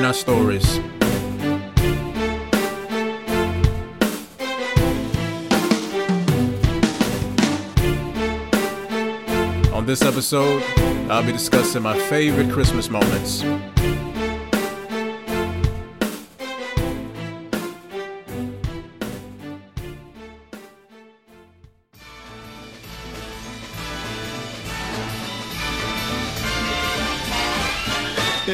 in our stories. On this episode, I'll be discussing my favorite Christmas moments.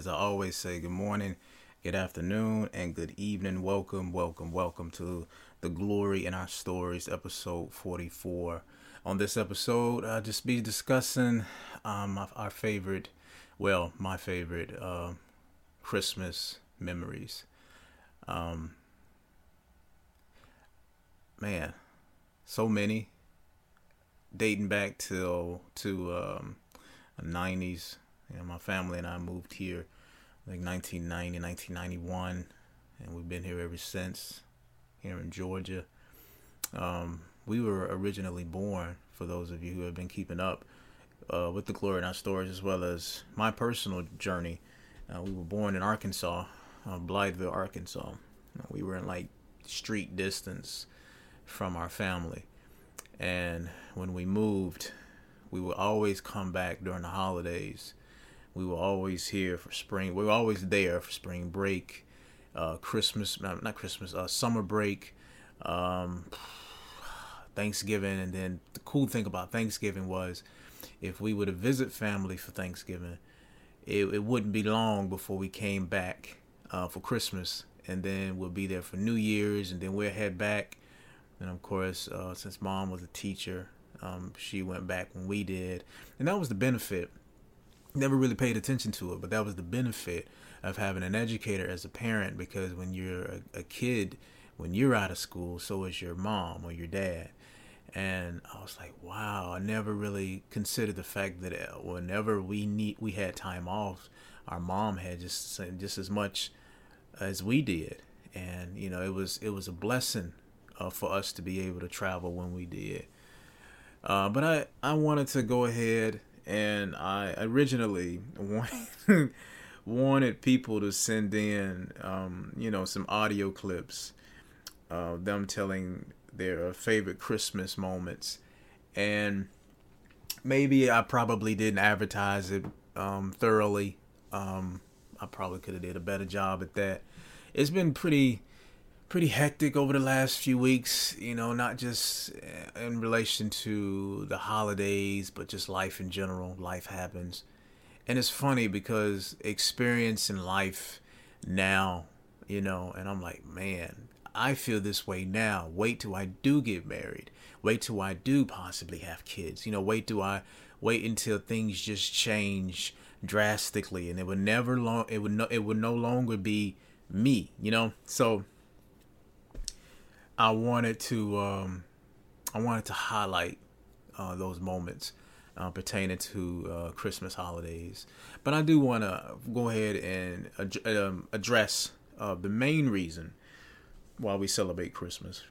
As I always say, good morning, good afternoon, and good evening. Welcome, welcome, welcome to the Glory in Our Stories, episode 44. On this episode, I'll just be discussing um, our- favorite, well, my favorite uh, Christmas memories. Um, man, so many dating back till to um, the 90s. My family and I moved here like 1990, 1991, and we've been here ever since. Here in Georgia, um, we were originally born. For those of you who have been keeping up uh, with the Glory in Our Stories, as well as my personal journey, uh, we were born in Arkansas, uh, Blytheville, Arkansas. We were in like street distance from our family, and when we moved, we would always come back during the holidays. We were always here for spring. We were always there for spring break, uh, Christmas, not Christmas, uh, summer break, um, Thanksgiving. And then the cool thing about Thanksgiving was if we were to visit family for Thanksgiving, it, it wouldn't be long before we came back uh, for Christmas. And then we'll be there for New Year's, and then we'll head back. And of course, uh, since mom was a teacher, um, she went back when we did. And that was the benefit never really paid attention to it, but that was the benefit of having an educator as a parent because when you're a, a kid, when you're out of school, so is your mom or your dad. And I was like, wow, I never really considered the fact that uh, whenever we need we had time off, our mom had just just as much as we did, and you know it was it was a blessing uh, for us to be able to travel when we did. Uh, but I I wanted to go ahead and I originally wanted, wanted people to send in, um, you know, some audio clips of them telling their favorite Christmas moments, and maybe I probably didn't advertise it um, thoroughly. Um, I probably could have did a better job at that. It's been pretty pretty hectic over the last few weeks, you know, not just eh, in relation to the holidays, but just life in general. Life happens. And it's funny because experiencing life now, you know, and I'm like, man, I feel this way now. Wait till I do get married. Wait till I do possibly have kids. You know, wait till I wait until things just change drastically and it would never long it would no it would no longer be me, you know? So I wanted to um, I wanted to highlight uh, those moments uh, pertaining to uh, Christmas holidays, but I do want to go ahead and ad- um, address uh, the main reason why we celebrate Christmas,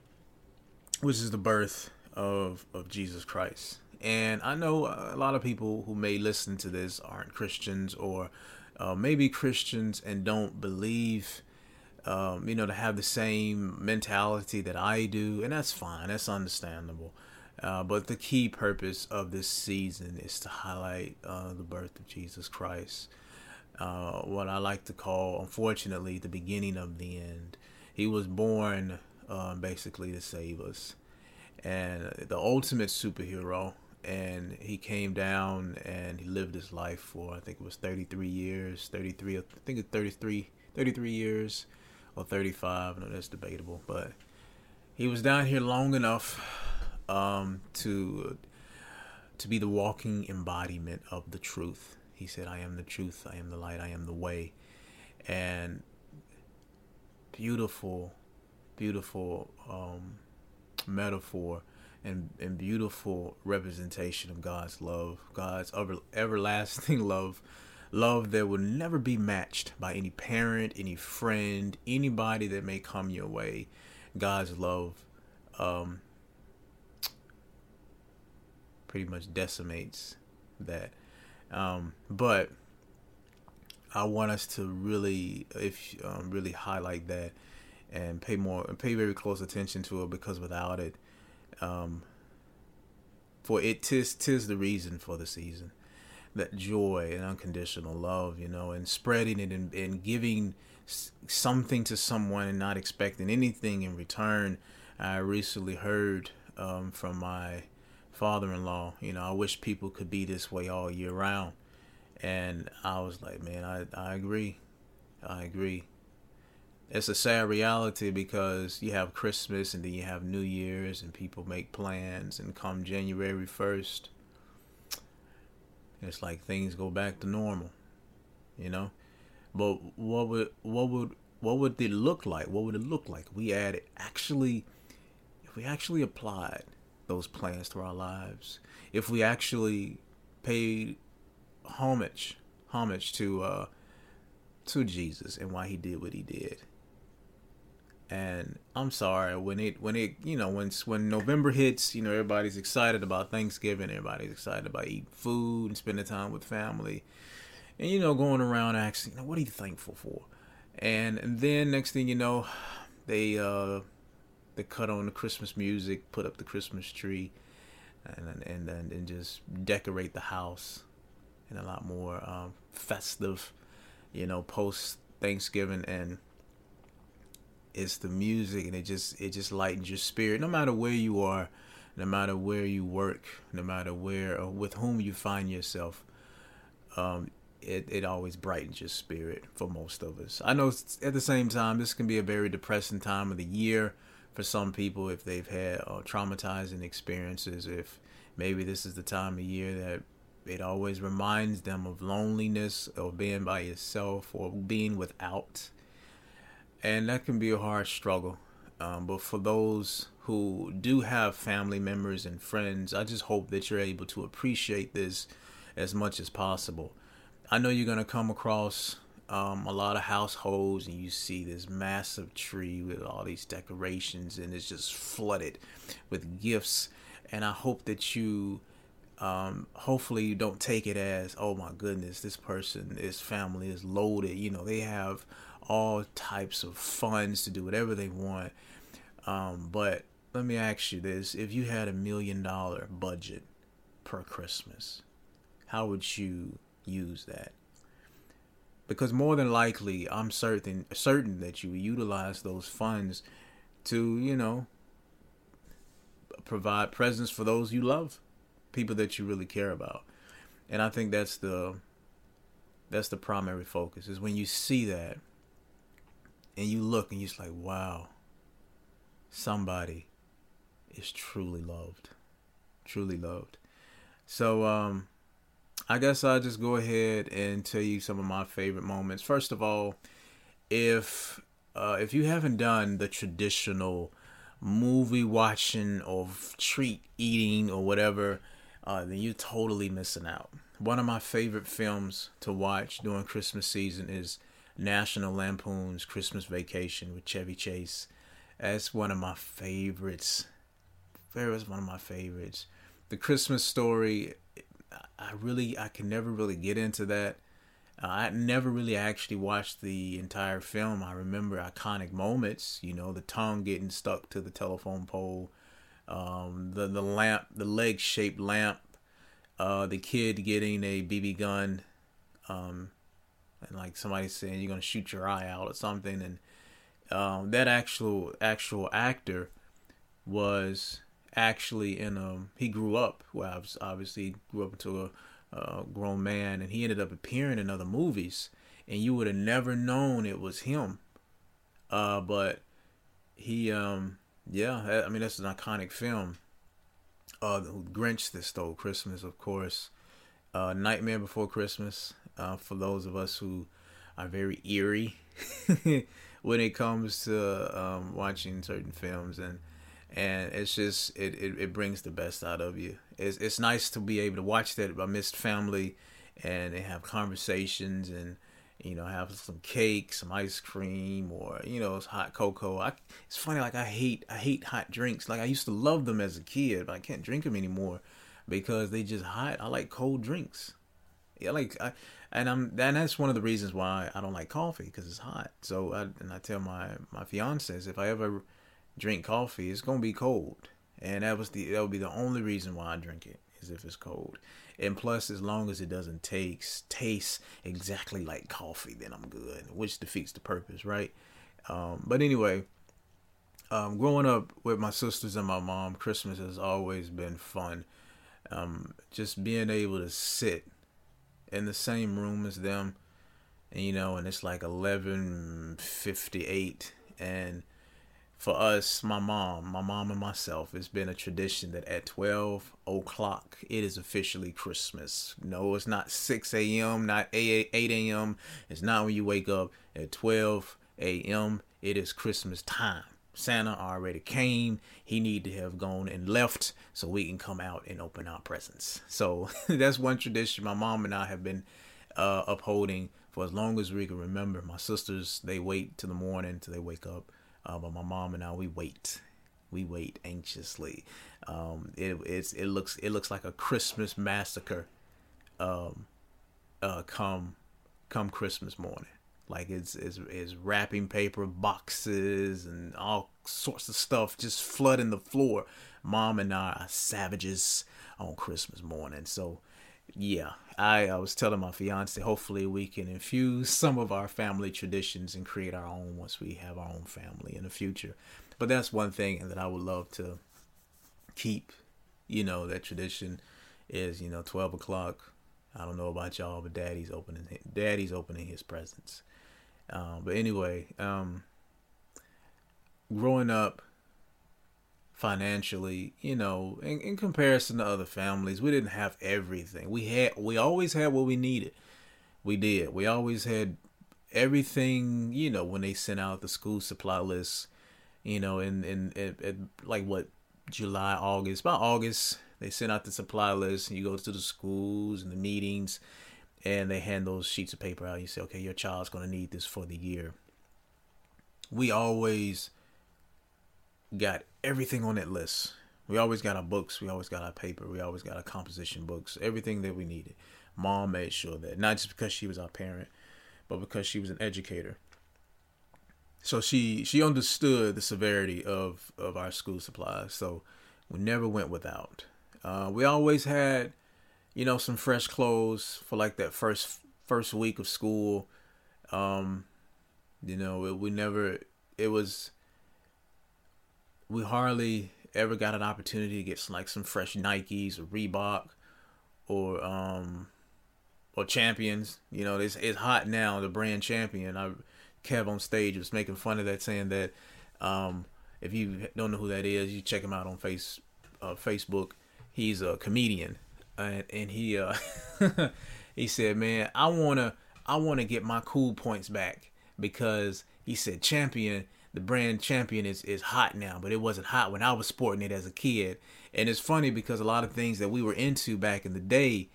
which is the birth of of Jesus Christ. And I know a lot of people who may listen to this aren't Christians or uh, maybe Christians and don't believe um, you know, to have the same mentality that I do, and that's fine, that's understandable. Uh, but the key purpose of this season is to highlight uh, the birth of Jesus Christ. Uh, what I like to call, unfortunately, the beginning of the end. He was born um, basically to save us, and the ultimate superhero. And he came down and he lived his life for I think it was 33 years, 33, I think it's 33, 33 years or 35. I know that's debatable, but he was down here long enough um, to to be the walking embodiment of the truth. He said, "I am the truth. I am the light. I am the way." And beautiful, beautiful um, metaphor and, and beautiful representation of God's love, God's ever, everlasting love, love that will never be matched by any parent, any friend, anybody that may come your way. God's love um, pretty much decimates that. Um, but I want us to really, if um, really highlight that and pay more pay very close attention to it because without it, um, for it tis tis the reason for the season, that joy and unconditional love, you know, and spreading it and, and giving something to someone and not expecting anything in return. I recently heard um, from my father-in-law, you know, I wish people could be this way all year round, and I was like, man, I I agree, I agree. It's a sad reality because you have Christmas and then you have New Year's and people make plans and come January 1st it's like things go back to normal you know? But what would what would what would it look like? What would it look like we added actually if we actually applied those plans to our lives? If we actually paid homage homage to uh to Jesus and why he did what he did and I'm sorry when it when it you know when when November hits, you know everybody's excited about Thanksgiving, everybody's excited about eating food and spending time with family, and you know going around asking, you know, what are you thankful for? And, and then next thing you know, they uh they cut on the Christmas music, put up the Christmas tree, and and and, and just decorate the house in a lot more um, festive, you know, post Thanksgiving and it's the music and it just it just lightens your spirit. No matter where you are no matter where you work no matter where or with whom you find yourself um, it, it always brightens your spirit for most of us. I know at the same time this can be a very depressing time of the year for some people if they've had uh, traumatizing experiences if maybe this is the time of year that it always reminds them of loneliness or being by yourself or being without and that can be a hard struggle. Um, but for those who do have family members and friends, I just hope that you're able to appreciate this as much as possible. I know you're going to come across um, a lot of households and you see this massive tree with all these decorations and it's just flooded with gifts. And I hope that you, um, hopefully, you don't take it as, oh my goodness, this person, this family is loaded. You know, they have all types of funds to do whatever they want. Um, but let me ask you this if you had a million dollar budget per Christmas, how would you use that? Because more than likely, I'm certain certain that you utilize those funds to, you know, provide presents for those you love, people that you really care about. And I think that's the that's the primary focus is when you see that and you look and you're just like, wow, somebody is truly loved. Truly loved. So, um, I guess I'll just go ahead and tell you some of my favorite moments. First of all, if uh, if you haven't done the traditional movie watching or treat eating or whatever, uh, then you're totally missing out. One of my favorite films to watch during Christmas season is National Lampoon's Christmas Vacation with Chevy Chase. That's one of my favorites. That was one of my favorites. The Christmas Story, I really, I can never really get into that. Uh, I never really actually watched the entire film. I remember iconic moments, you know, the tongue getting stuck to the telephone pole, um, the the lamp, the leg shaped lamp, uh, the kid getting a BB gun, um, and like somebody saying you're gonna shoot your eye out or something, and um, that actual actual actor was actually in um he grew up well obviously grew up into a, a grown man and he ended up appearing in other movies and you would have never known it was him. Uh but he um yeah i mean that's an iconic film. Uh grinch that stole christmas of course. Uh nightmare before christmas uh, for those of us who are very eerie when it comes to um, watching certain films and and it's just it, it, it brings the best out of you. It's it's nice to be able to watch that I missed family and they have conversations and you know have some cake, some ice cream, or you know hot cocoa. I, it's funny like I hate I hate hot drinks. Like I used to love them as a kid, but I can't drink them anymore because they just hot. I like cold drinks. Yeah, like I, and I'm and that's one of the reasons why I don't like coffee because it's hot. So I and I tell my my fiancés if I ever drink coffee, it's gonna be cold, and that was the that would be the only reason why I drink it is if it's cold. And plus, as long as it doesn't taste taste exactly like coffee, then I'm good, which defeats the purpose, right? Um, but anyway, um, growing up with my sisters and my mom, Christmas has always been fun. Um, just being able to sit in the same room as them, and, you know, and it's like eleven fifty eight, and for us, my mom, my mom and myself, it's been a tradition that at 12 o'clock, it is officially Christmas. No, it's not 6 a.m., not 8 a.m. It's not when you wake up at 12 a.m. It is Christmas time. Santa already came. He need to have gone and left so we can come out and open our presents. So that's one tradition my mom and I have been uh, upholding for as long as we can remember. My sisters, they wait till the morning till they wake up uh, but my mom and I, we wait. We wait anxiously. Um, it it looks it looks like a Christmas massacre. Um, uh, come come Christmas morning. Like it's, it's it's wrapping paper boxes and all sorts of stuff just flooding the floor. Mom and I are savages on Christmas morning. So yeah, I, I was telling my fiance, hopefully we can infuse some of our family traditions and create our own once we have our own family in the future. But that's one thing that I would love to keep. You know, that tradition is you know twelve o'clock. I don't know about y'all, but Daddy's opening Daddy's opening his presents. Um, but anyway, um, growing up financially, you know, in, in comparison to other families, we didn't have everything. We had we always had what we needed. We did. We always had everything, you know, when they sent out the school supply list, you know, in in, in, in like what July, August, about August, they sent out the supply list and you go to the schools and the meetings and they hand those sheets of paper out. You say, okay, your child's going to need this for the year. We always got everything on that list. We always got our books, we always got our paper, we always got our composition books, everything that we needed. Mom made sure that not just because she was our parent, but because she was an educator. So she she understood the severity of of our school supplies. So we never went without. Uh, we always had, you know, some fresh clothes for like that first first week of school. Um, you know, we never. It was we hardly ever got an opportunity to get some, like some fresh Nikes or Reebok or um or champions. You know, it's it's hot now. The brand champion. I Kev on stage was making fun of that, saying that um if you don't know who that is, you check him out on face uh, Facebook. He's a comedian, and and he uh he said, man, I wanna I wanna get my cool points back because he said champion the brand champion is is hot now, but it wasn't hot when I was sporting it as a kid. And it's funny because a lot of things that we were into back in the day,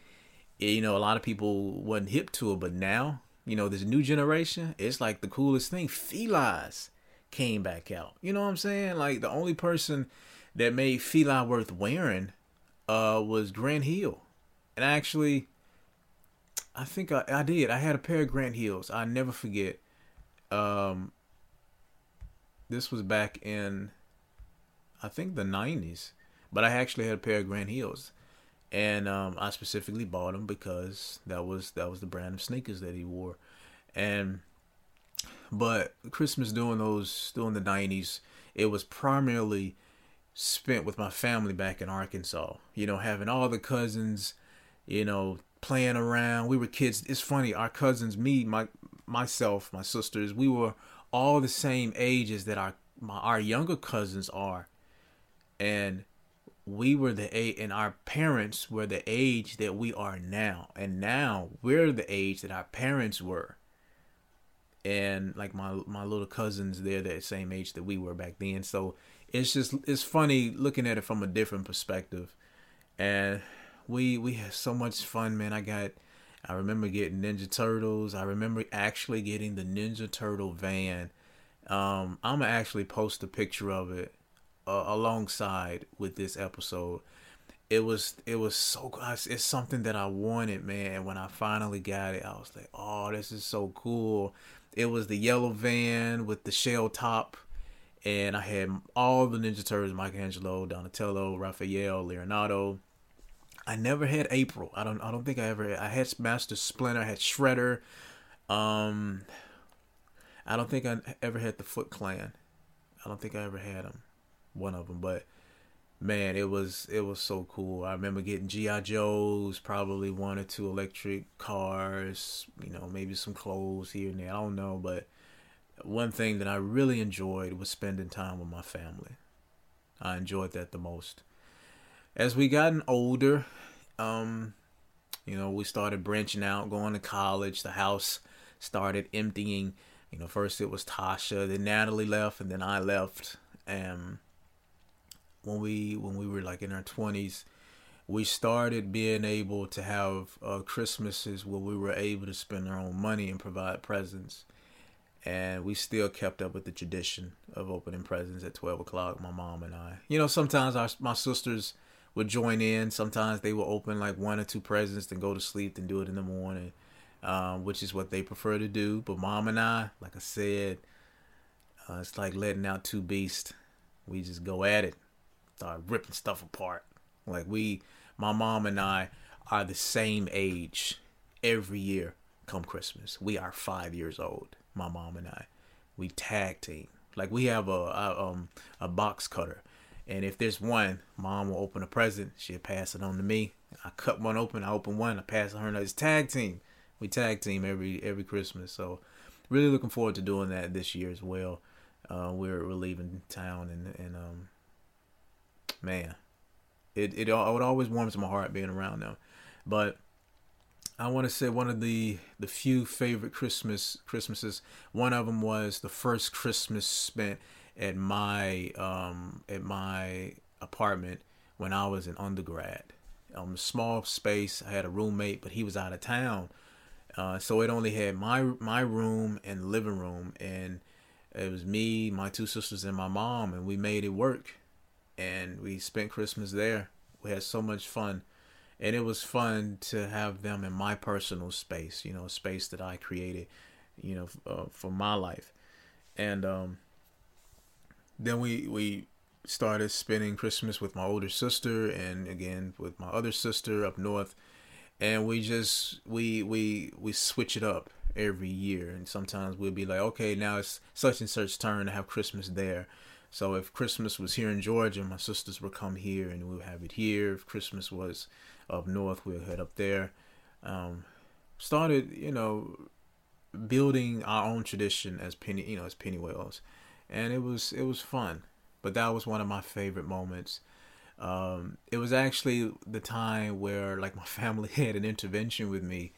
you know, a lot of people wasn't hip to it, but now, you know, this new generation, it's like the coolest thing. Felines came back out. You know what I'm saying? Like the only person that made Fila worth wearing uh was Grant Hill. And actually I think I, I did. I had a pair of Grant Hills. I never forget. Um this was back in I think the 90s, but I actually had a pair of Grant Hills, and um, I specifically bought them because that was that was the brand of sneakers that he wore, and but Christmas during those during the 90s, it was primarily spent with my family back in Arkansas. You know, having all the cousins, you know, playing around. We were kids. It's funny, our cousins, me, my myself, my sisters, we were all the same ages that our my, our younger cousins are, and we were the age, and our parents were the age that we are now, and now we're the age that our parents were. and like my my little cousins, they're the same age that we were back then. So it's just it's funny looking at it from a different perspective, and we we had so much fun, man. I got. I remember getting Ninja Turtles. I remember actually getting the Ninja Turtle van. Um, I'm gonna actually post a picture of it uh, alongside with this episode it was it was so it's something that I wanted, man. And when I finally got it, I was like, "Oh, this is so cool." It was the yellow van with the shell top, and I had all the Ninja Turtles: Michelangelo, Donatello, Raphael, Leonardo. I never had April. I don't. I don't think I ever. I had Master Splinter. I had Shredder. Um, I don't think I ever had the Foot Clan. I don't think I ever had them. One of them, but man, it was it was so cool. I remember getting GI Joes, probably one or two electric cars, you know, maybe some clothes here and there. I don't know, but one thing that I really enjoyed was spending time with my family. I enjoyed that the most. As we gotten older, um, you know, we started branching out, going to college. The house started emptying. You know, first it was Tasha, then Natalie left, and then I left. And when we when we were like in our twenties, we started being able to have uh, Christmases where we were able to spend our own money and provide presents. And we still kept up with the tradition of opening presents at 12 o'clock, my mom and I. You know, sometimes our, my sisters would join in. Sometimes they would open like one or two presents, then go to sleep, and do it in the morning, um, which is what they prefer to do. But mom and I, like I said, uh, it's like letting out two beasts. We just go at it start ripping stuff apart. Like we, my mom and I are the same age every year come Christmas. We are five years old. My mom and I, we tag team. Like we have a, a um a box cutter, and if there's one, mom will open a present. She'll pass it on to me. I cut one open. I open one. I pass it her. It's tag team. We tag team every every Christmas. So really looking forward to doing that this year as well. Uh, we're we're leaving town and and um man, it it, it always warms my heart being around them. But I want to say one of the the few favorite Christmas Christmases. One of them was the first Christmas spent at my um at my apartment when I was an undergrad. Um, small space. I had a roommate, but he was out of town, uh, so it only had my my room and living room, and it was me, my two sisters, and my mom, and we made it work and we spent Christmas there. We had so much fun, and it was fun to have them in my personal space. You know, a space that I created, you know, uh, for my life, and um, then we we started spending Christmas with my older sister, and again with my other sister up north, and we just we we we switch it up every year, and sometimes we'll be like, okay, now it's such and such turn to have Christmas there so if Christmas was here in Georgia, my sisters would come here and we'll have it here. If Christmas was up north, we'll head up there. Um, started, you know, building our own tradition as penny, you know, as penny Pennywells, and it was it was fun. But that was one of my favorite moments. Um, it was actually the time where like my family had an intervention with me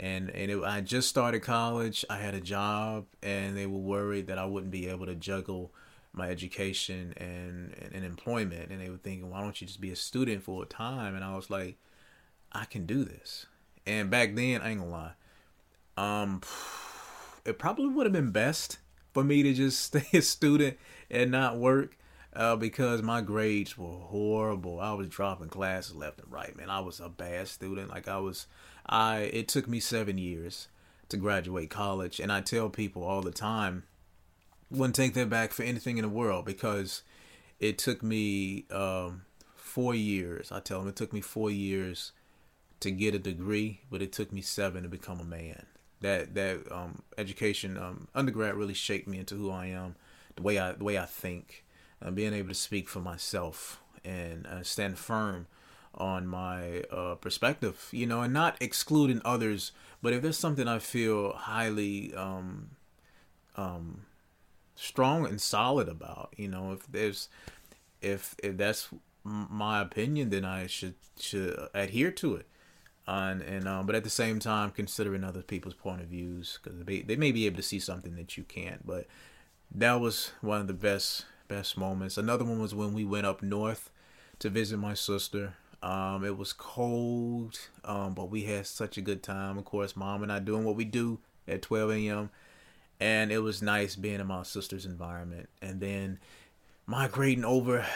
and and it, I just started college. I had a job, and they were worried that I wouldn't be able to juggle my education and, and, employment and they were thinking why don't you just be a student for a time and i was like i can do this and back then i ain't gonna lie um it probably would have been best for me to just stay a student and not work uh, because my grades were horrible. I was dropping classes left and right, man. I was a bad student. Like I was, I. It took me seven years to graduate college, and I tell people all the time, wouldn't take that back for anything in the world because it took me um, four years. I tell them it took me four years to get a degree, but it took me seven to become a man. That that um, education um, undergrad really shaped me into who I am, the way I the way I think, uh, being able to speak for myself and uh, stand firm on my uh, perspective, you know, and not excluding others. But if there's something I feel highly um, um, strong and solid about. You know, if there's if if that's my opinion, then I should should adhere to it. And and um, but at the same time considering other people's point of views because they, they may be able to see something that you can't but that was one of the best best moments. Another one was when we went up north to visit my sister. Um, it was cold um, but we had such a good time. Of course mom and i doing what we do at 12 a.m and it was nice being in my sister's environment. And then migrating over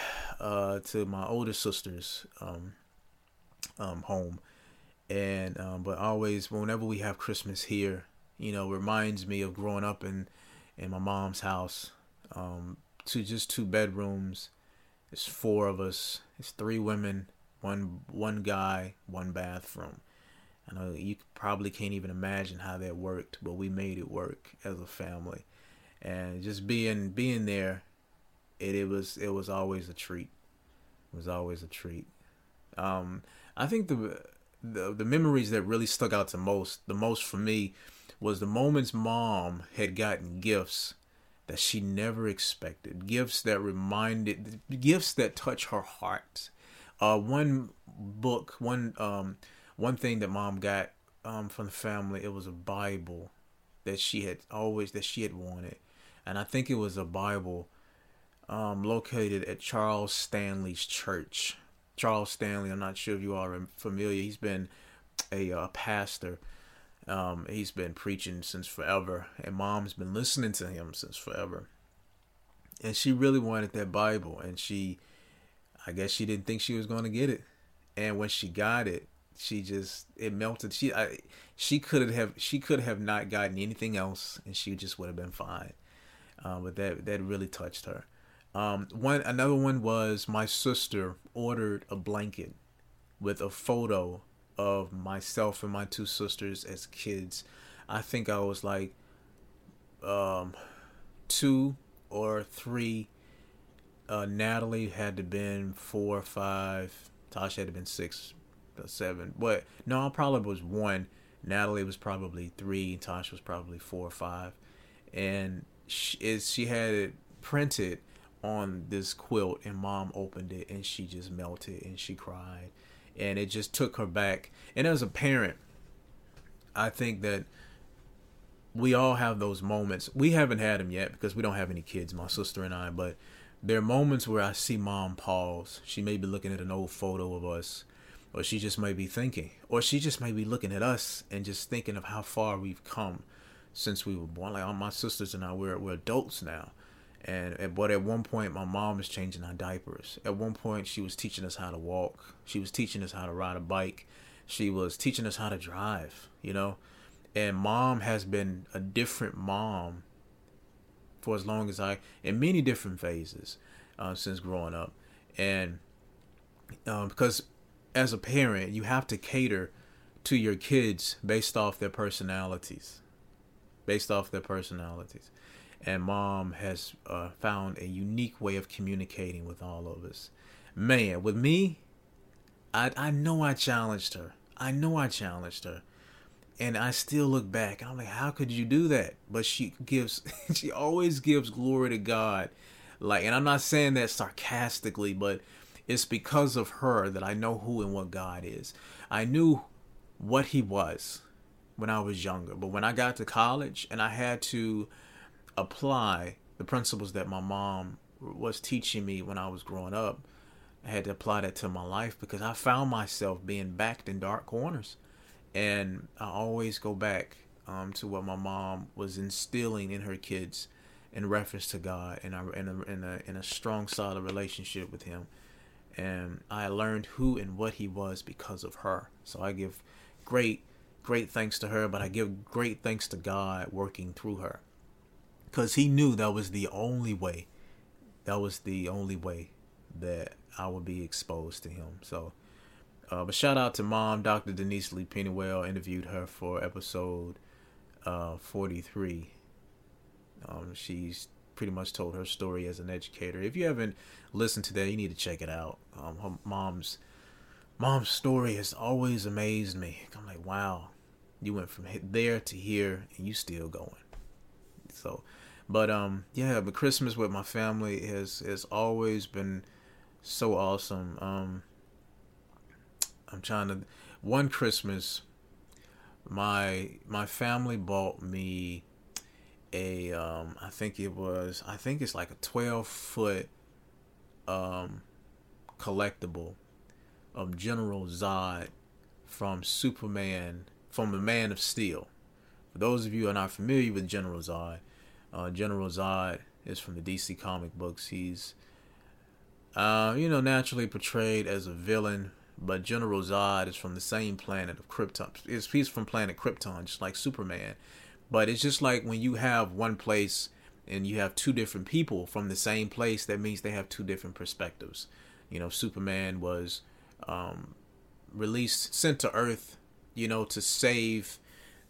uh, to my older sister's um, um, home and um, but always whenever we have Christmas here, you know, reminds me of growing up in in my mom's house. Um, two just two bedrooms. It's four of us. It's three women, one one guy, one bathroom. I know you probably can't even imagine how that worked, but we made it work as a family, and just being being there, it it was it was always a treat. It was always a treat. Um, I think the the the memories that really stuck out to most the most for me was the moments mom had gotten gifts that she never expected gifts that reminded gifts that touch her heart. Uh one book one um one thing that mom got um from the family it was a bible that she had always that she had wanted. And i think it was a bible um located at charles stanley's church Charles Stanley. I'm not sure if you are familiar. He's been a uh, pastor. Um, he's been preaching since forever, and mom's been listening to him since forever. And she really wanted that Bible, and she, I guess she didn't think she was going to get it. And when she got it, she just it melted. She I, she could have she could have not gotten anything else, and she just would have been fine. Uh, but that that really touched her. Um, one another one was my sister ordered a blanket with a photo of myself and my two sisters as kids. I think I was like um, two or three. Uh, Natalie had to been four or five. Tasha had to been six, or seven. But no, I probably was one. Natalie was probably three. Tasha was probably four or five. And she, she had it printed on this quilt and mom opened it and she just melted and she cried. And it just took her back. And as a parent i think that we all have those moments. We haven't had them yet because we don't have any kids my sister and i but there are moments where i see mom pause. She may be looking at an old photo of us or she just may be thinking or she just may be looking at us and just thinking of how far we've come since we were born. Like all my sisters and i we're, we're adults now and but at one point my mom was changing our diapers. At one point she was teaching us how to walk. She was teaching us how to ride a bike. She was teaching us how to drive you know? And mom has been a different mom for as long as i in many different phases uh, since growing up. And um, because as a parent you have to cater to your kids based off their personalities. Based off their personalities and mom has uh, found a unique way of communicating with all of us. Man, with me, I I know I challenged her. I know I challenged her. And I still look back and I'm like, how could you do that? But she gives she always gives glory to God. Like and I'm not saying that sarcastically, but it's because of her that I know who and what God is. I knew what he was when I was younger, but when I got to college and I had to apply the principles that my mom was teaching me when I was growing up. I had to apply that to my life because I found myself being backed in dark corners. And I always go back um, to what my mom was instilling in her kids in reference to God and in a, in a, in a strong, solid relationship with Him. And I learned who and what He was because of her. So I give great, great thanks to her, but I give great thanks to God working through her because he knew that was the only way that was the only way that I would be exposed to him. So, uh, but shout out to mom, Dr. Denise Lee Pennywell. Interviewed her for episode uh, 43. Um, she's pretty much told her story as an educator. If you haven't listened to that, you need to check it out. Um, her mom's mom's story has always amazed me. I'm like, wow, you went from there to here, and you still going. So but um, yeah, but Christmas with my family has has always been so awesome. Um, I'm trying to. one Christmas, my my family bought me a um I think it was I think it's like a 12 foot um collectible of General Zod from Superman from the Man of Steel. For those of you who are not familiar with General Zod, uh, General Zod is from the DC comic books. He's uh, you know naturally portrayed as a villain but General Zod is from the same planet of Krypton. It's, he's from planet Krypton, just like Superman. But it's just like when you have one place and you have two different people from the same place, that means they have two different perspectives. You know, Superman was um, released, sent to Earth, you know, to save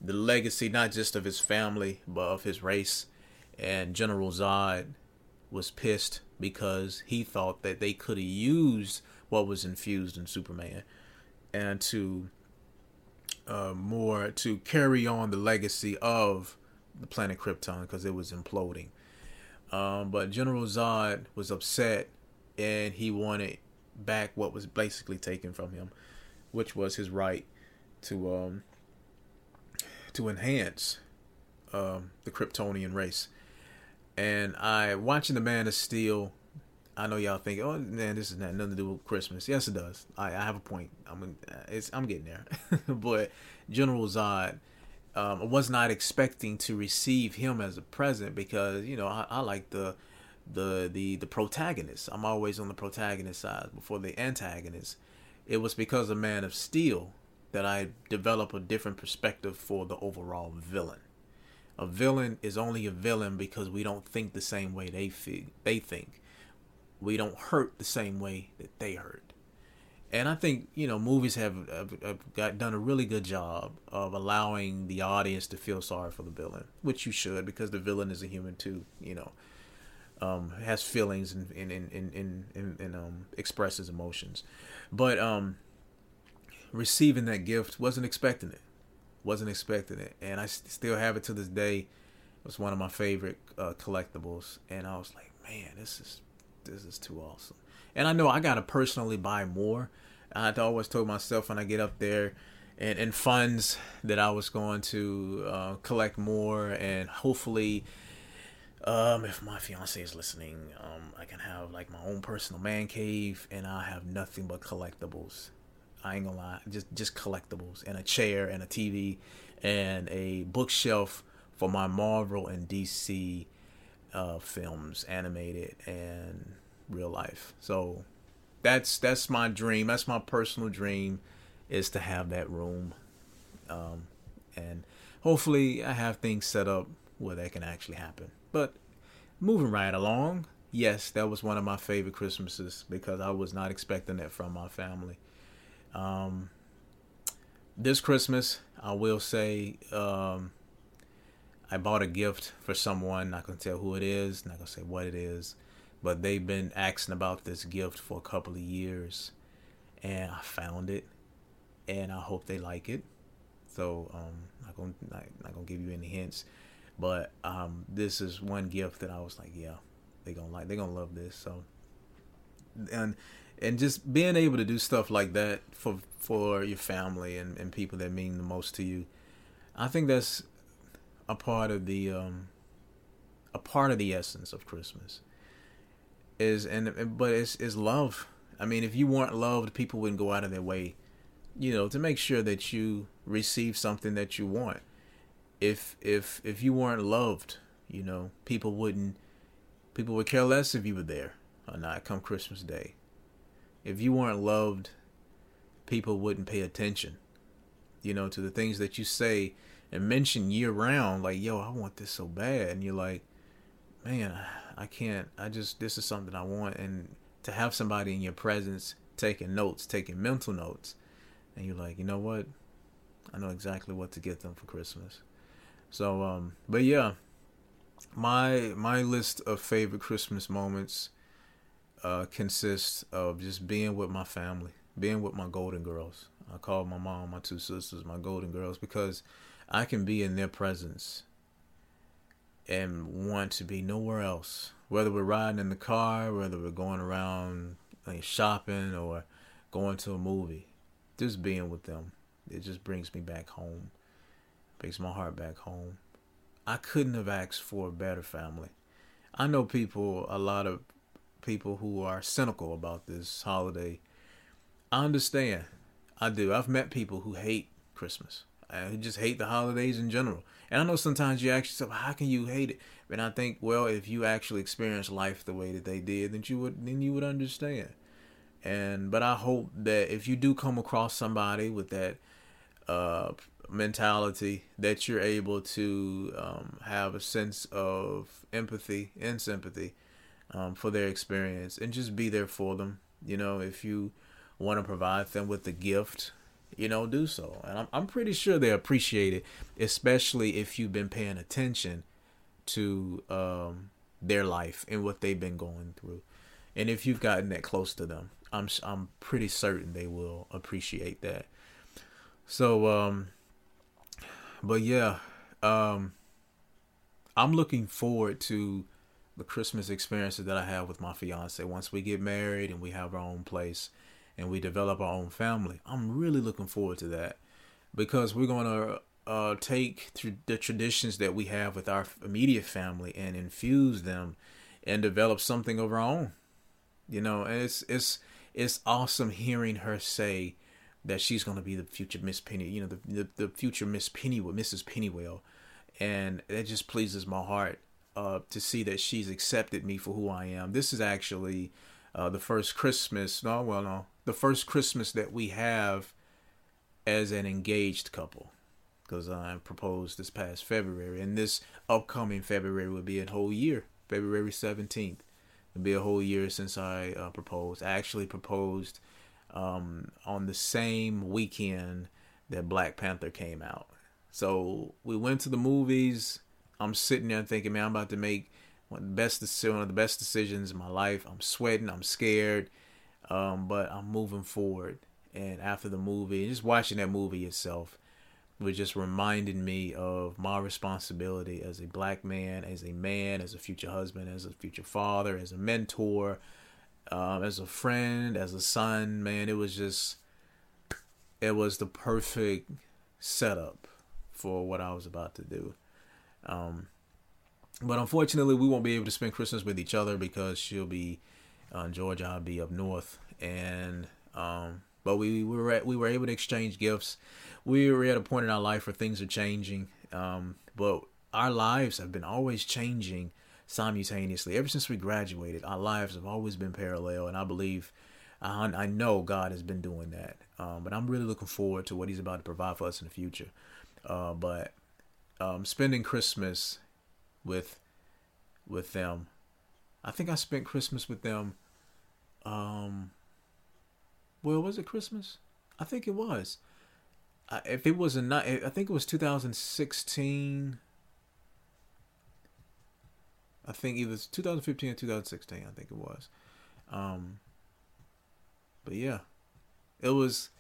the legacy not just of his family, but of his race. And General Zod was pissed because he thought that they could have used what was infused in Superman, and to uh, more to carry on the legacy of the planet Krypton because it was imploding. Um, but General Zod was upset, and he wanted back what was basically taken from him, which was his right to um, to enhance um, the Kryptonian race. And I watching the Man of Steel I know y'all think, oh man, this is not nothing to do with Christmas. Yes, it does. I, I have a point. I'm it's I'm getting there, but General Zod, um, I was not expecting to receive him as a present because you know I, I like the the the the protagonist. I'm always on the protagonist side before the antagonist. It was because of Man of Steel that I developed a different perspective for the overall villain. A villain is only a villain because we don't think the same way they they think we don't hurt the same way that they hurt. And I think you know movies have, have, have got done a really good job of allowing the audience to feel sorry for the villain, which you should because the villain is a human too. You know, um, has feelings and and and and, and, and um, expresses emotions, but um, receiving that gift wasn't expecting it, wasn't expecting it, and I still have it to this day. It was one of my favorite uh, collectibles, and I was like, man, this is this is too awesome. And I know I gotta personally buy more. I always told myself when I get up there and, and funds that I was going to uh, collect more and hopefully um, if my fiance is listening, um, I can have like my own personal man cave and I have nothing but collectibles. I ain't gonna lie, just just collectibles and a chair and a TV and a bookshelf for my Marvel and DC uh, films, animated and real life. So that's that's my dream. That's my personal dream, is to have that room, um, and hopefully I have things set up where that can actually happen. But moving right along, yes, that was one of my favorite Christmases because I was not expecting that from my family. Um, this Christmas, I will say, um, I bought a gift for someone. Not gonna tell who it is. Not gonna say what it is, but they've been asking about this gift for a couple of years, and I found it, and I hope they like it. So um, not gonna not, not gonna give you any hints, but um, this is one gift that I was like, yeah, they gonna like, they gonna love this. So and and just being able to do stuff like that for for your family and, and people that mean the most to you, I think that's a part of the um, a part of the essence of Christmas is and but it's is love. I mean, if you weren't loved, people wouldn't go out of their way, you know, to make sure that you receive something that you want. If if if you weren't loved, you know, people wouldn't people would care less if you were there or not come Christmas Day. If you weren't loved, people wouldn't pay attention, you know, to the things that you say and mention year round, like, yo, I want this so bad. And you're like, man, I can't. I just, this is something I want. And to have somebody in your presence taking notes, taking mental notes, and you're like, you know what? I know exactly what to get them for Christmas. So, um, but yeah, my my list of favorite Christmas moments uh, consists of just being with my family, being with my golden girls. I call my mom, my two sisters, my golden girls because I can be in their presence and want to be nowhere else. Whether we're riding in the car, whether we're going around like, shopping or going to a movie, just being with them It just brings me back home. Brings my heart back home. I couldn't have asked for a better family. I know people, a lot of people who are cynical about this holiday. I understand. I do. I've met people who hate Christmas. I just hate the holidays in general. And I know sometimes you ask yourself, how can you hate it? And I think, well, if you actually experience life the way that they did, then you would then you would understand. And but I hope that if you do come across somebody with that uh, mentality, that you're able to um, have a sense of empathy and sympathy um, for their experience and just be there for them. You know, if you want to provide them with a gift you know, do so. And I'm, I'm pretty sure they appreciate it, especially if you've been paying attention to um, their life and what they've been going through. And if you've gotten that close to them, I'm I'm pretty certain they will appreciate that. So, um, but yeah, um, I'm looking forward to the Christmas experiences that I have with my fiance once we get married and we have our own place and we develop our own family. I'm really looking forward to that because we're going to uh, take the traditions that we have with our immediate family and infuse them and develop something of our own. You know, and it's it's it's awesome hearing her say that she's going to be the future Miss Penny, you know, the, the, the future Miss Pennywell, Mrs. Pennywell, and that just pleases my heart uh, to see that she's accepted me for who I am. This is actually uh, the first Christmas. No, well, no, the first Christmas that we have as an engaged couple. Because I proposed this past February, and this upcoming February will be a whole year. February seventeenth, it'll be a whole year since I uh, proposed. I actually proposed um, on the same weekend that Black Panther came out. So we went to the movies. I'm sitting there thinking, man, I'm about to make one of the best one of the best decisions in my life. I'm sweating. I'm scared, um, but I'm moving forward. And after the movie, just watching that movie itself, was just reminding me of my responsibility as a black man, as a man, as a future husband, as a future father, as a mentor, um, as a friend, as a son. Man, it was just, it was the perfect setup for what I was about to do. Um, but unfortunately, we won't be able to spend Christmas with each other because she'll be uh, in Georgia. I'll be up north, and um, but we, we were at, we were able to exchange gifts. We were at a point in our life where things are changing, um, but our lives have been always changing simultaneously. Ever since we graduated, our lives have always been parallel, and I believe, I, I know God has been doing that. Um, but I'm really looking forward to what He's about to provide for us in the future. Uh, but um, spending Christmas with with them. I think I spent Christmas with them. Um, well, was it Christmas? I think it was. I, if it was a night, I think it was 2016. I think it was 2015 or 2016. I think it was. Um, but yeah, it was,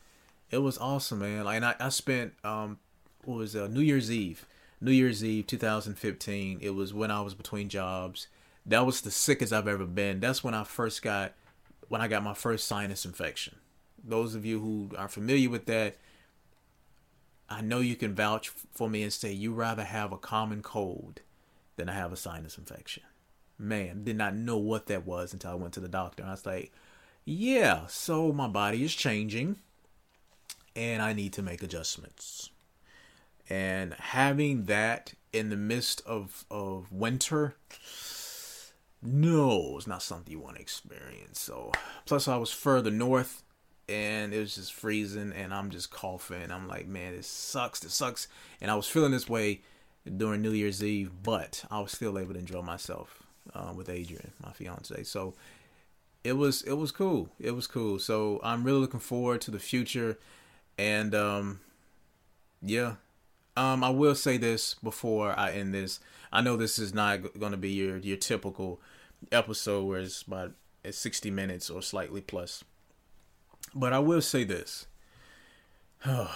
it was awesome, man. Like, and I, I spent um, what was uh, New Year's Eve New Year's Eve 2015. It was when I was between jobs. That was the sickest I've ever been. That's when I first got when I got my first sinus infection. Those of you who are familiar with that, I know you can vouch for me and say you rather have a common cold than I have a sinus infection. Man, did not know what that was until I went to the doctor. And I was like, yeah, so my body is changing and I need to make adjustments and having that in the midst of of winter no it's not something you want to experience. So plus i was further north and it was just freezing and i'm just coughing. I'm like man it sucks it sucks. And i was feeling this way during new year's eve but i was still able to enjoy myself uh, with adrian my fiance. So it was it was cool it was cool. So i'm really looking forward to the future and um yeah um, I will say this before I end this. I know this is not going to be your your typical episode where it's about 60 minutes or slightly plus. But I will say this. and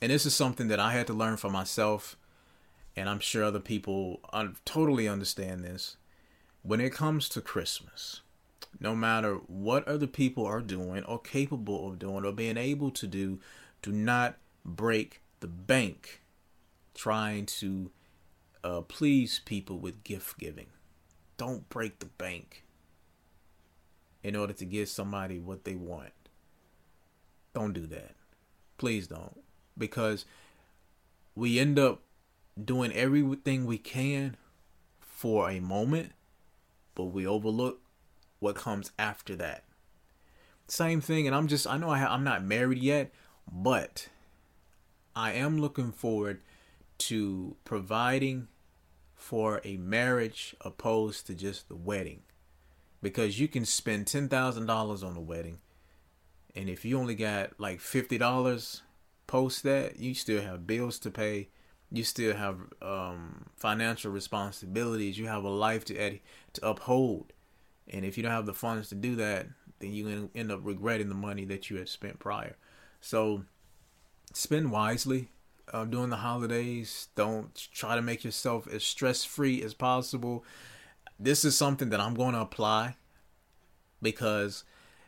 this is something that I had to learn for myself and I'm sure other people totally understand this. When it comes to Christmas, no matter what other people are doing or capable of doing or being able to do Do not break the bank trying to uh, please people with gift giving. Don't break the bank in order to give somebody what they want. Don't do that. Please don't. Because we end up doing everything we can for a moment, but we overlook what comes after that. Same thing, and I'm just, I know I ha- I'm not married yet, but I am looking forward to providing for a marriage opposed to just the wedding. Because you can spend $10,000 on a wedding, and if you only got like $50 post that, you still have bills to pay. You still have um, financial responsibilities. You have a life to to uphold, and if you don't have the funds to do that, then you end up regretting the money that you had spent prior. So, spend wisely uh, during the holidays. Don't try to make yourself as stress free as possible. This is something that I'm going to apply because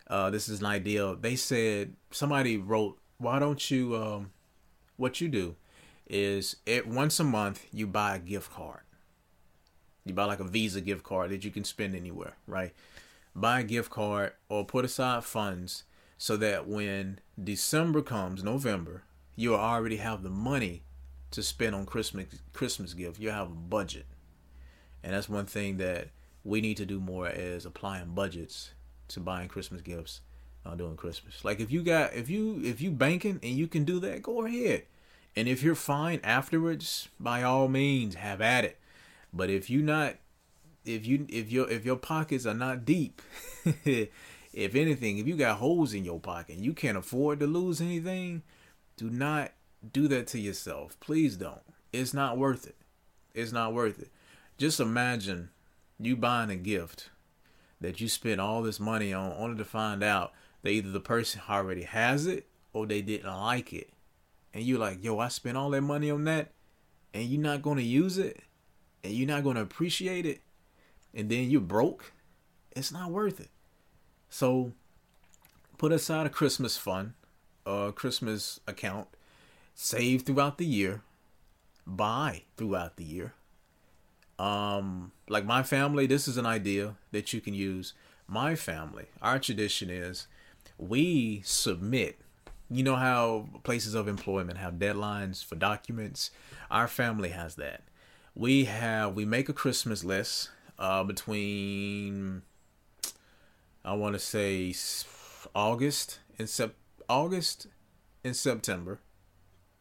uh, this is an idea. They said somebody wrote, "Why don't you? Um, what you do is it once a month you buy a gift card. You buy like a Visa gift card that you can spend anywhere, right? Buy a gift card or put aside funds so that when December comes, November, you already have the money to spend on Christmas Christmas gift. You have a budget, and that's one thing that we need to do more is applying budgets to buying Christmas gifts uh, during Christmas. Like if you got if you if you banking and you can do that, go ahead. And if you're fine afterwards, by all means, have at it. But if you not if you if your if your pockets are not deep, if anything, if you got holes in your pocket and you can't afford to lose anything, do not do that to yourself. Please don't. It's not worth it. It's not worth it. Just imagine you buying a gift that you spent all this money on only to find out that either the person already has it or they didn't like it. And you're like, yo, I spent all that money on that and you're not going to use it and you're not going to appreciate it and then you're broke. It's not worth it. So put aside a Christmas fund, a Christmas account, save throughout the year, buy throughout the year. Um like my family this is an idea that you can use. My family our tradition is we submit. You know how places of employment have deadlines for documents? Our family has that. We have we make a christmas list uh between i want to say august and sep august and september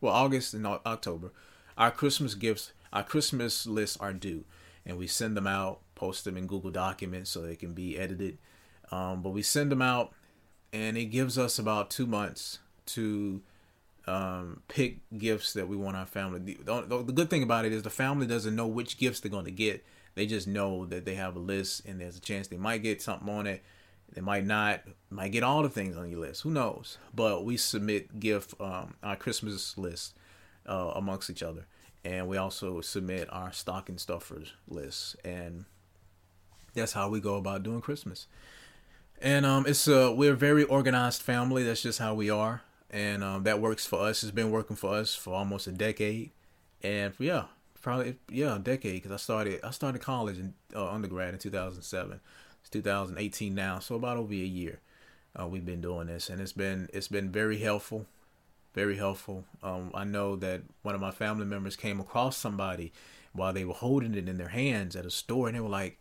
well august and october our christmas gifts our Christmas lists are due, and we send them out, post them in Google Documents so they can be edited. Um, but we send them out, and it gives us about two months to um, pick gifts that we want our family. The, the, the, good thing about it is the family doesn't know which gifts they're going to get. They just know that they have a list, and there's a chance they might get something on it. They might not, might get all the things on your list. Who knows? But we submit gift um, our Christmas list uh, amongst each other, and we also submit our stocking stuffers list. And that's how we go about doing christmas. And um it's we're a very organized family. That's just how we are. And um, that works for us. It's been working for us for almost a decade. And yeah probably yeah a decade because i started i started college and uh, undergrad in 2007 it's 2018 now so about over a year uh, we've been doing this and it's been it's been very helpful very helpful. Um, I know that one of my family members came across somebody while they were holding it in their hands at a store, and they were like,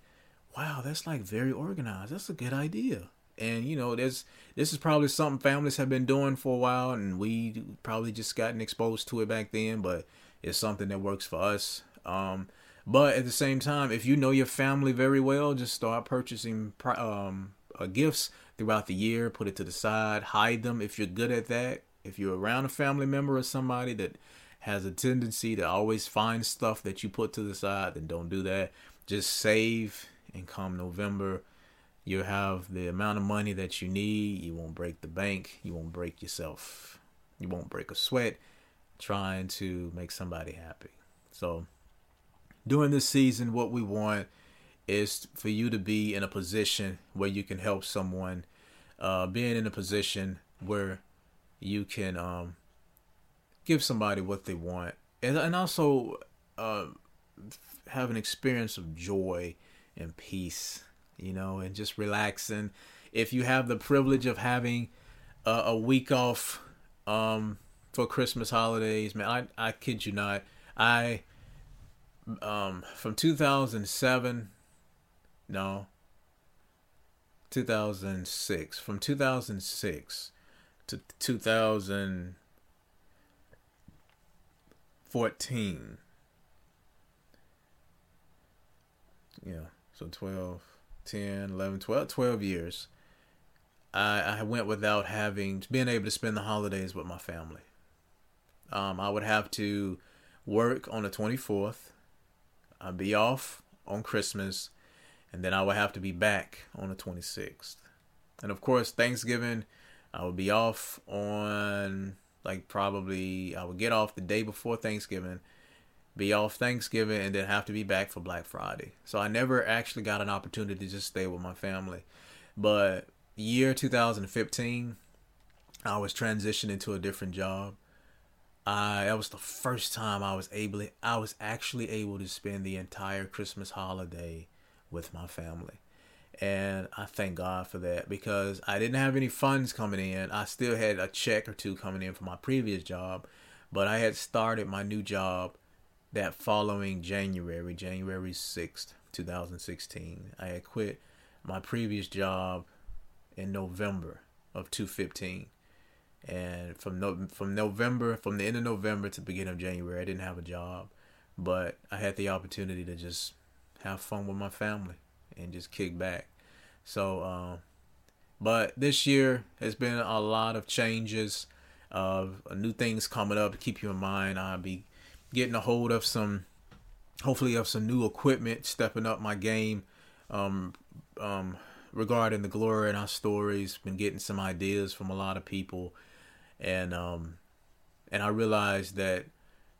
"Wow, that's like very organized. That's a good idea." And you know, there's this is probably something families have been doing for a while, and we probably just gotten exposed to it back then. But it's something that works for us. Um, but at the same time, if you know your family very well, just start purchasing um, uh, gifts throughout the year. Put it to the side, hide them if you're good at that if you're around a family member or somebody that has a tendency to always find stuff that you put to the side, then don't do that. Just save and come November, you'll have the amount of money that you need. You won't break the bank. You won't break yourself. You won't break a sweat trying to make somebody happy. So, during this season, what we want is for you to be in a position where you can help someone, uh, being in a position where you can um, give somebody what they want, and and also uh, have an experience of joy and peace, you know, and just relaxing. If you have the privilege of having a, a week off um, for Christmas holidays, man, I I kid you not, I um from 2007 no 2006 from 2006 to 2014 yeah so 12 10 11 12 12 years. I i went without having being able to spend the holidays with my family. Um i would have to work on the 24th I'd be off on Christmas, and then I would have to be back on the 26th. And of course, Thanksgiving, I would be off on like probably I would get off the day before Thanksgiving, be off Thanksgiving, and then have to be back for Black Friday. So I never actually got an opportunity to just stay with my family. But year 2015, I was transitioning to a different job. I that was the first time I was able I was actually able to spend the entire Christmas holiday with my family. And I thank God for that because I didn't have any funds coming in. I still had a check or two coming in from my previous job, but I had started my new job that following January, January 6th, 2016. I had quit my previous job in November of 2015 and from no, from November, from the end of November to beginning of January, I didn't have a job, but I had the opportunity to just have fun with my family and just kick back. So, um, but this year has been a lot of changes, of uh, new things coming up. Keep you in mind. I'll be getting a hold of some, hopefully, of some new equipment, stepping up my game. Um, um, regarding the glory in our stories, been getting some ideas from a lot of people and um and I realized that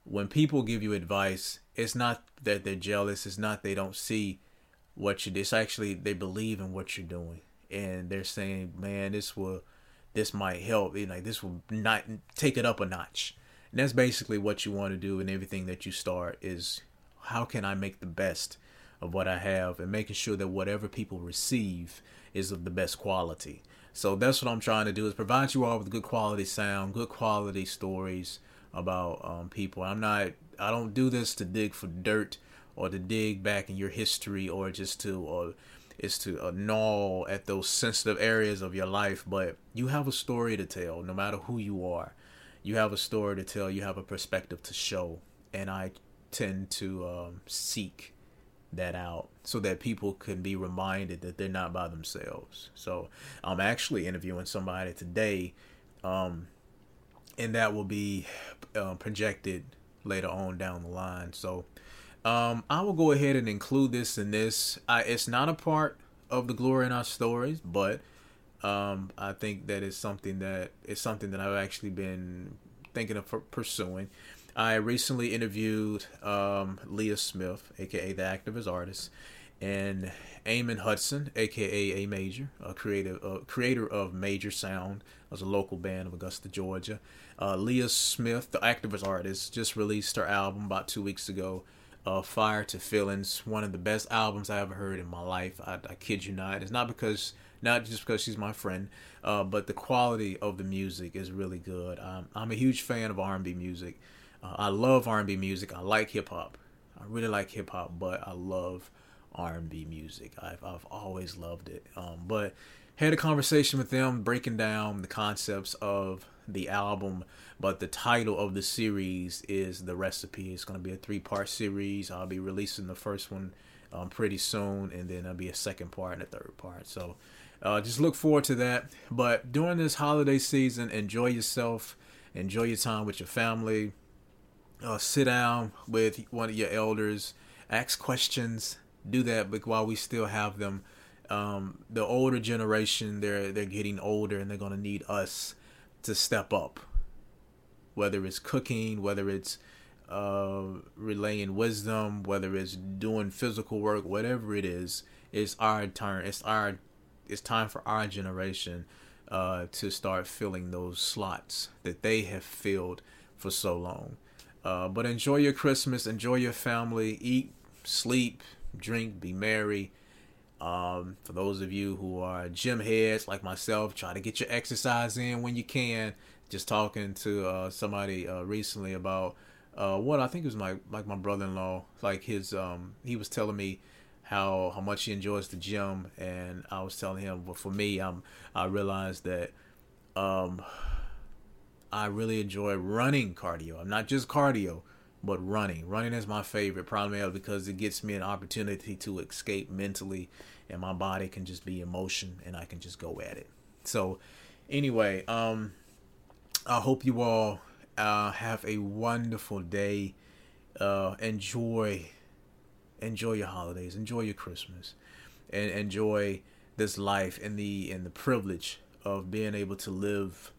when people give you advice, it's not that they're jealous, it's not they don't see what you. It's actually they believe in what you're doing. And they're saying, Man, this will this might help. You know, like this will not take it up a notch. And that's basically what you want to do in everything that you start is how can I make the best of what I have and making sure that whatever people receive is of the best quality. So that's what I'm trying to do is provide you all with good quality sound, good quality stories about um, people. I'm not I don't do this to dig for dirt or to dig back in your history or just to or is to uh, gnaw at those sensitive areas of your life, but you have a story to tell no matter who you are. You have a story to tell, you have a perspective to show, and I tend to um, seek that out so that people can be reminded that they're not by themselves. So I'm actually interviewing somebody today, um, and that will be uh, projected later on down the line. So um, I will go ahead and include this in this. I, it's not a part of the glory in our stories, but um, I think that is something that is something that I've actually been thinking of pursuing. I recently interviewed um, Leah Smith, aka the activist artist, and Eamon Hudson, aka A Major, a creative creator of Major Sound, as a local band of Augusta, Georgia. Uh, Leah Smith, the activist artist, just released her album about two weeks ago. Uh, Fire to Feelings, one of the best albums I ever heard in my life. I, I kid you not. It's not because, not just because she's my friend, uh, but the quality of the music is really good. Um, I'm a huge fan of R&B music. Uh, I love R&B music. I like hip hop. I really like hip hop, but I love R&B music. I've I've always loved it. Um, but had a conversation with them, breaking down the concepts of the album. But the title of the series is the recipe. It's going to be a three part series. I'll be releasing the first one um, pretty soon, and then there'll be a second part and a third part. So uh, just look forward to that. But during this holiday season, enjoy yourself. Enjoy your time with your family uh, sit down with one of your elders, ask questions, do that but while we still have them. Um, the older generation, they're they're getting older and they're gonna need us to step up. Whether it's cooking, whether it's uh, relaying wisdom, whether it's doing physical work, whatever it is, it's our turn. It's our it's time for our generation uh, to start filling those slots that they have filled for so long. Uh, but enjoy your Christmas, enjoy your family, eat, sleep, drink, be merry. Um, for those of you who are gym heads like myself, try to get your exercise in when you can. Just talking to uh, somebody uh, recently about uh, what I think was my like my brother-in-law. Like his, um, he was telling me how how much he enjoys the gym, and I was telling him, well, for me, I'm I realized that um, I really enjoy running cardio. I'm not just cardio, but running. Running is my favorite, primarily because it gets me an opportunity to escape mentally, and my body can just be in motion, and I can just go at it. So, anyway, um, I hope you all uh, have a wonderful day. Uh, enjoy, enjoy your holidays. Enjoy your Christmas, and enjoy this life and the and the privilege of being able to live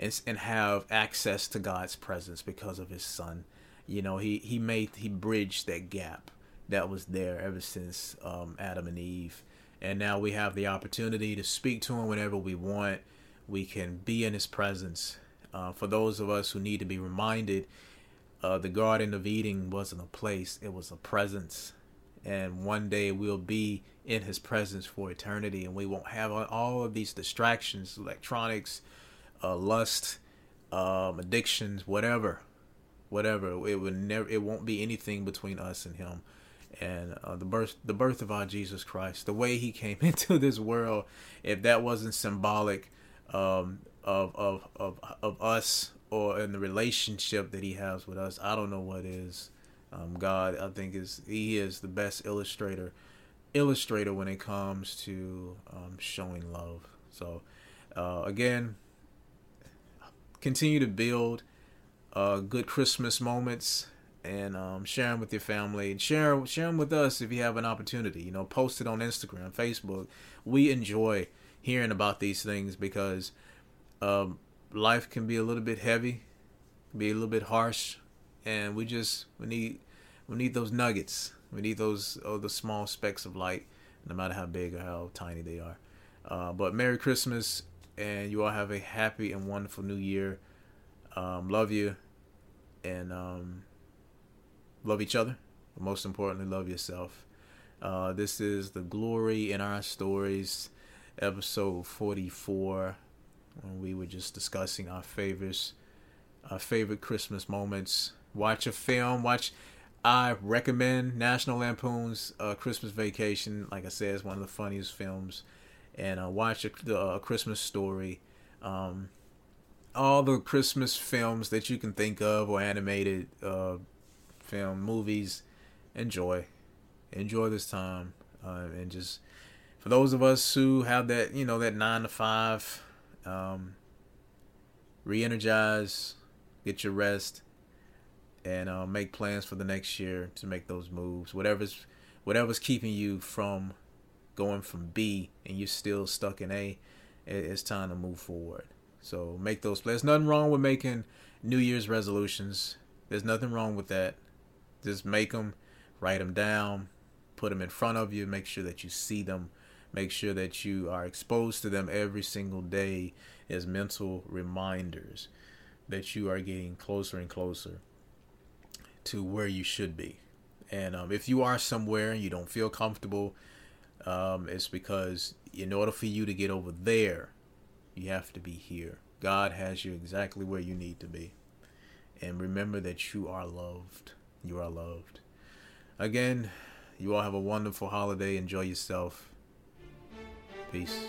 and, and have access to God's presence because of His Son. You know, he he made he bridged that gap that was there ever since um, Adam and Eve, and now we have the opportunity to speak to Him whenever we want. We can be in His presence. Uh, for those of us who need to be reminded, uh, the Garden of Eden wasn't a place; it was a presence. And one day we'll be in His presence for eternity, and we won't have all of these distractions, electronics, uh, lust, um, addictions, whatever, whatever. It would never. It won't be anything between us and Him. And uh, the birth, the birth of our Jesus Christ, the way He came into this world, if that wasn't symbolic um, of of of of us or in the relationship that He has with us, I don't know what is. Um, God, I think is He is the best illustrator illustrator when it comes to um, showing love. So, uh, again, continue to build uh, good Christmas moments and um, share them with your family and share share them with us if you have an opportunity. You know, post it on Instagram, Facebook. We enjoy hearing about these things because um, life can be a little bit heavy, be a little bit harsh, and we just we need we need those nuggets. We need those oh, the small specks of light, no matter how big or how tiny they are. Uh, but Merry Christmas and you all have a happy and wonderful new year. Um, love you, and um, love each other. But most importantly, love yourself. Uh, this is the Glory in Our Stories, episode 44, when we were just discussing our favorites, our favorite Christmas moments. Watch a film. Watch. I recommend National Lampoon's uh, Christmas Vacation. Like I said, it's one of the funniest films and uh, watch a, the uh, Christmas Story, um, all the Christmas films that you can think of or animated uh, film movies. Enjoy, enjoy this time, uh, and just for those of us who have that you know that nine to five, um, re-energize, get your rest, and uh, make plans for the next year to make those moves. Whatever's whatever's keeping you from going from B and you're still stuck in A, it's time to move forward. So make those plans. Nothing wrong with making New Year's resolutions. There's nothing wrong with that. Just make them, write them down, put them in front of you, make sure that you see them, make sure that you are exposed to them every single day as mental reminders that you are getting closer and closer to where you should be. And um, if you are somewhere and you don't feel comfortable um, it's because in order for you to get over there, you have to be here. God has you exactly where you need to be. And remember that you are loved. You are loved. Again, you all have a wonderful holiday. Enjoy yourself. Peace.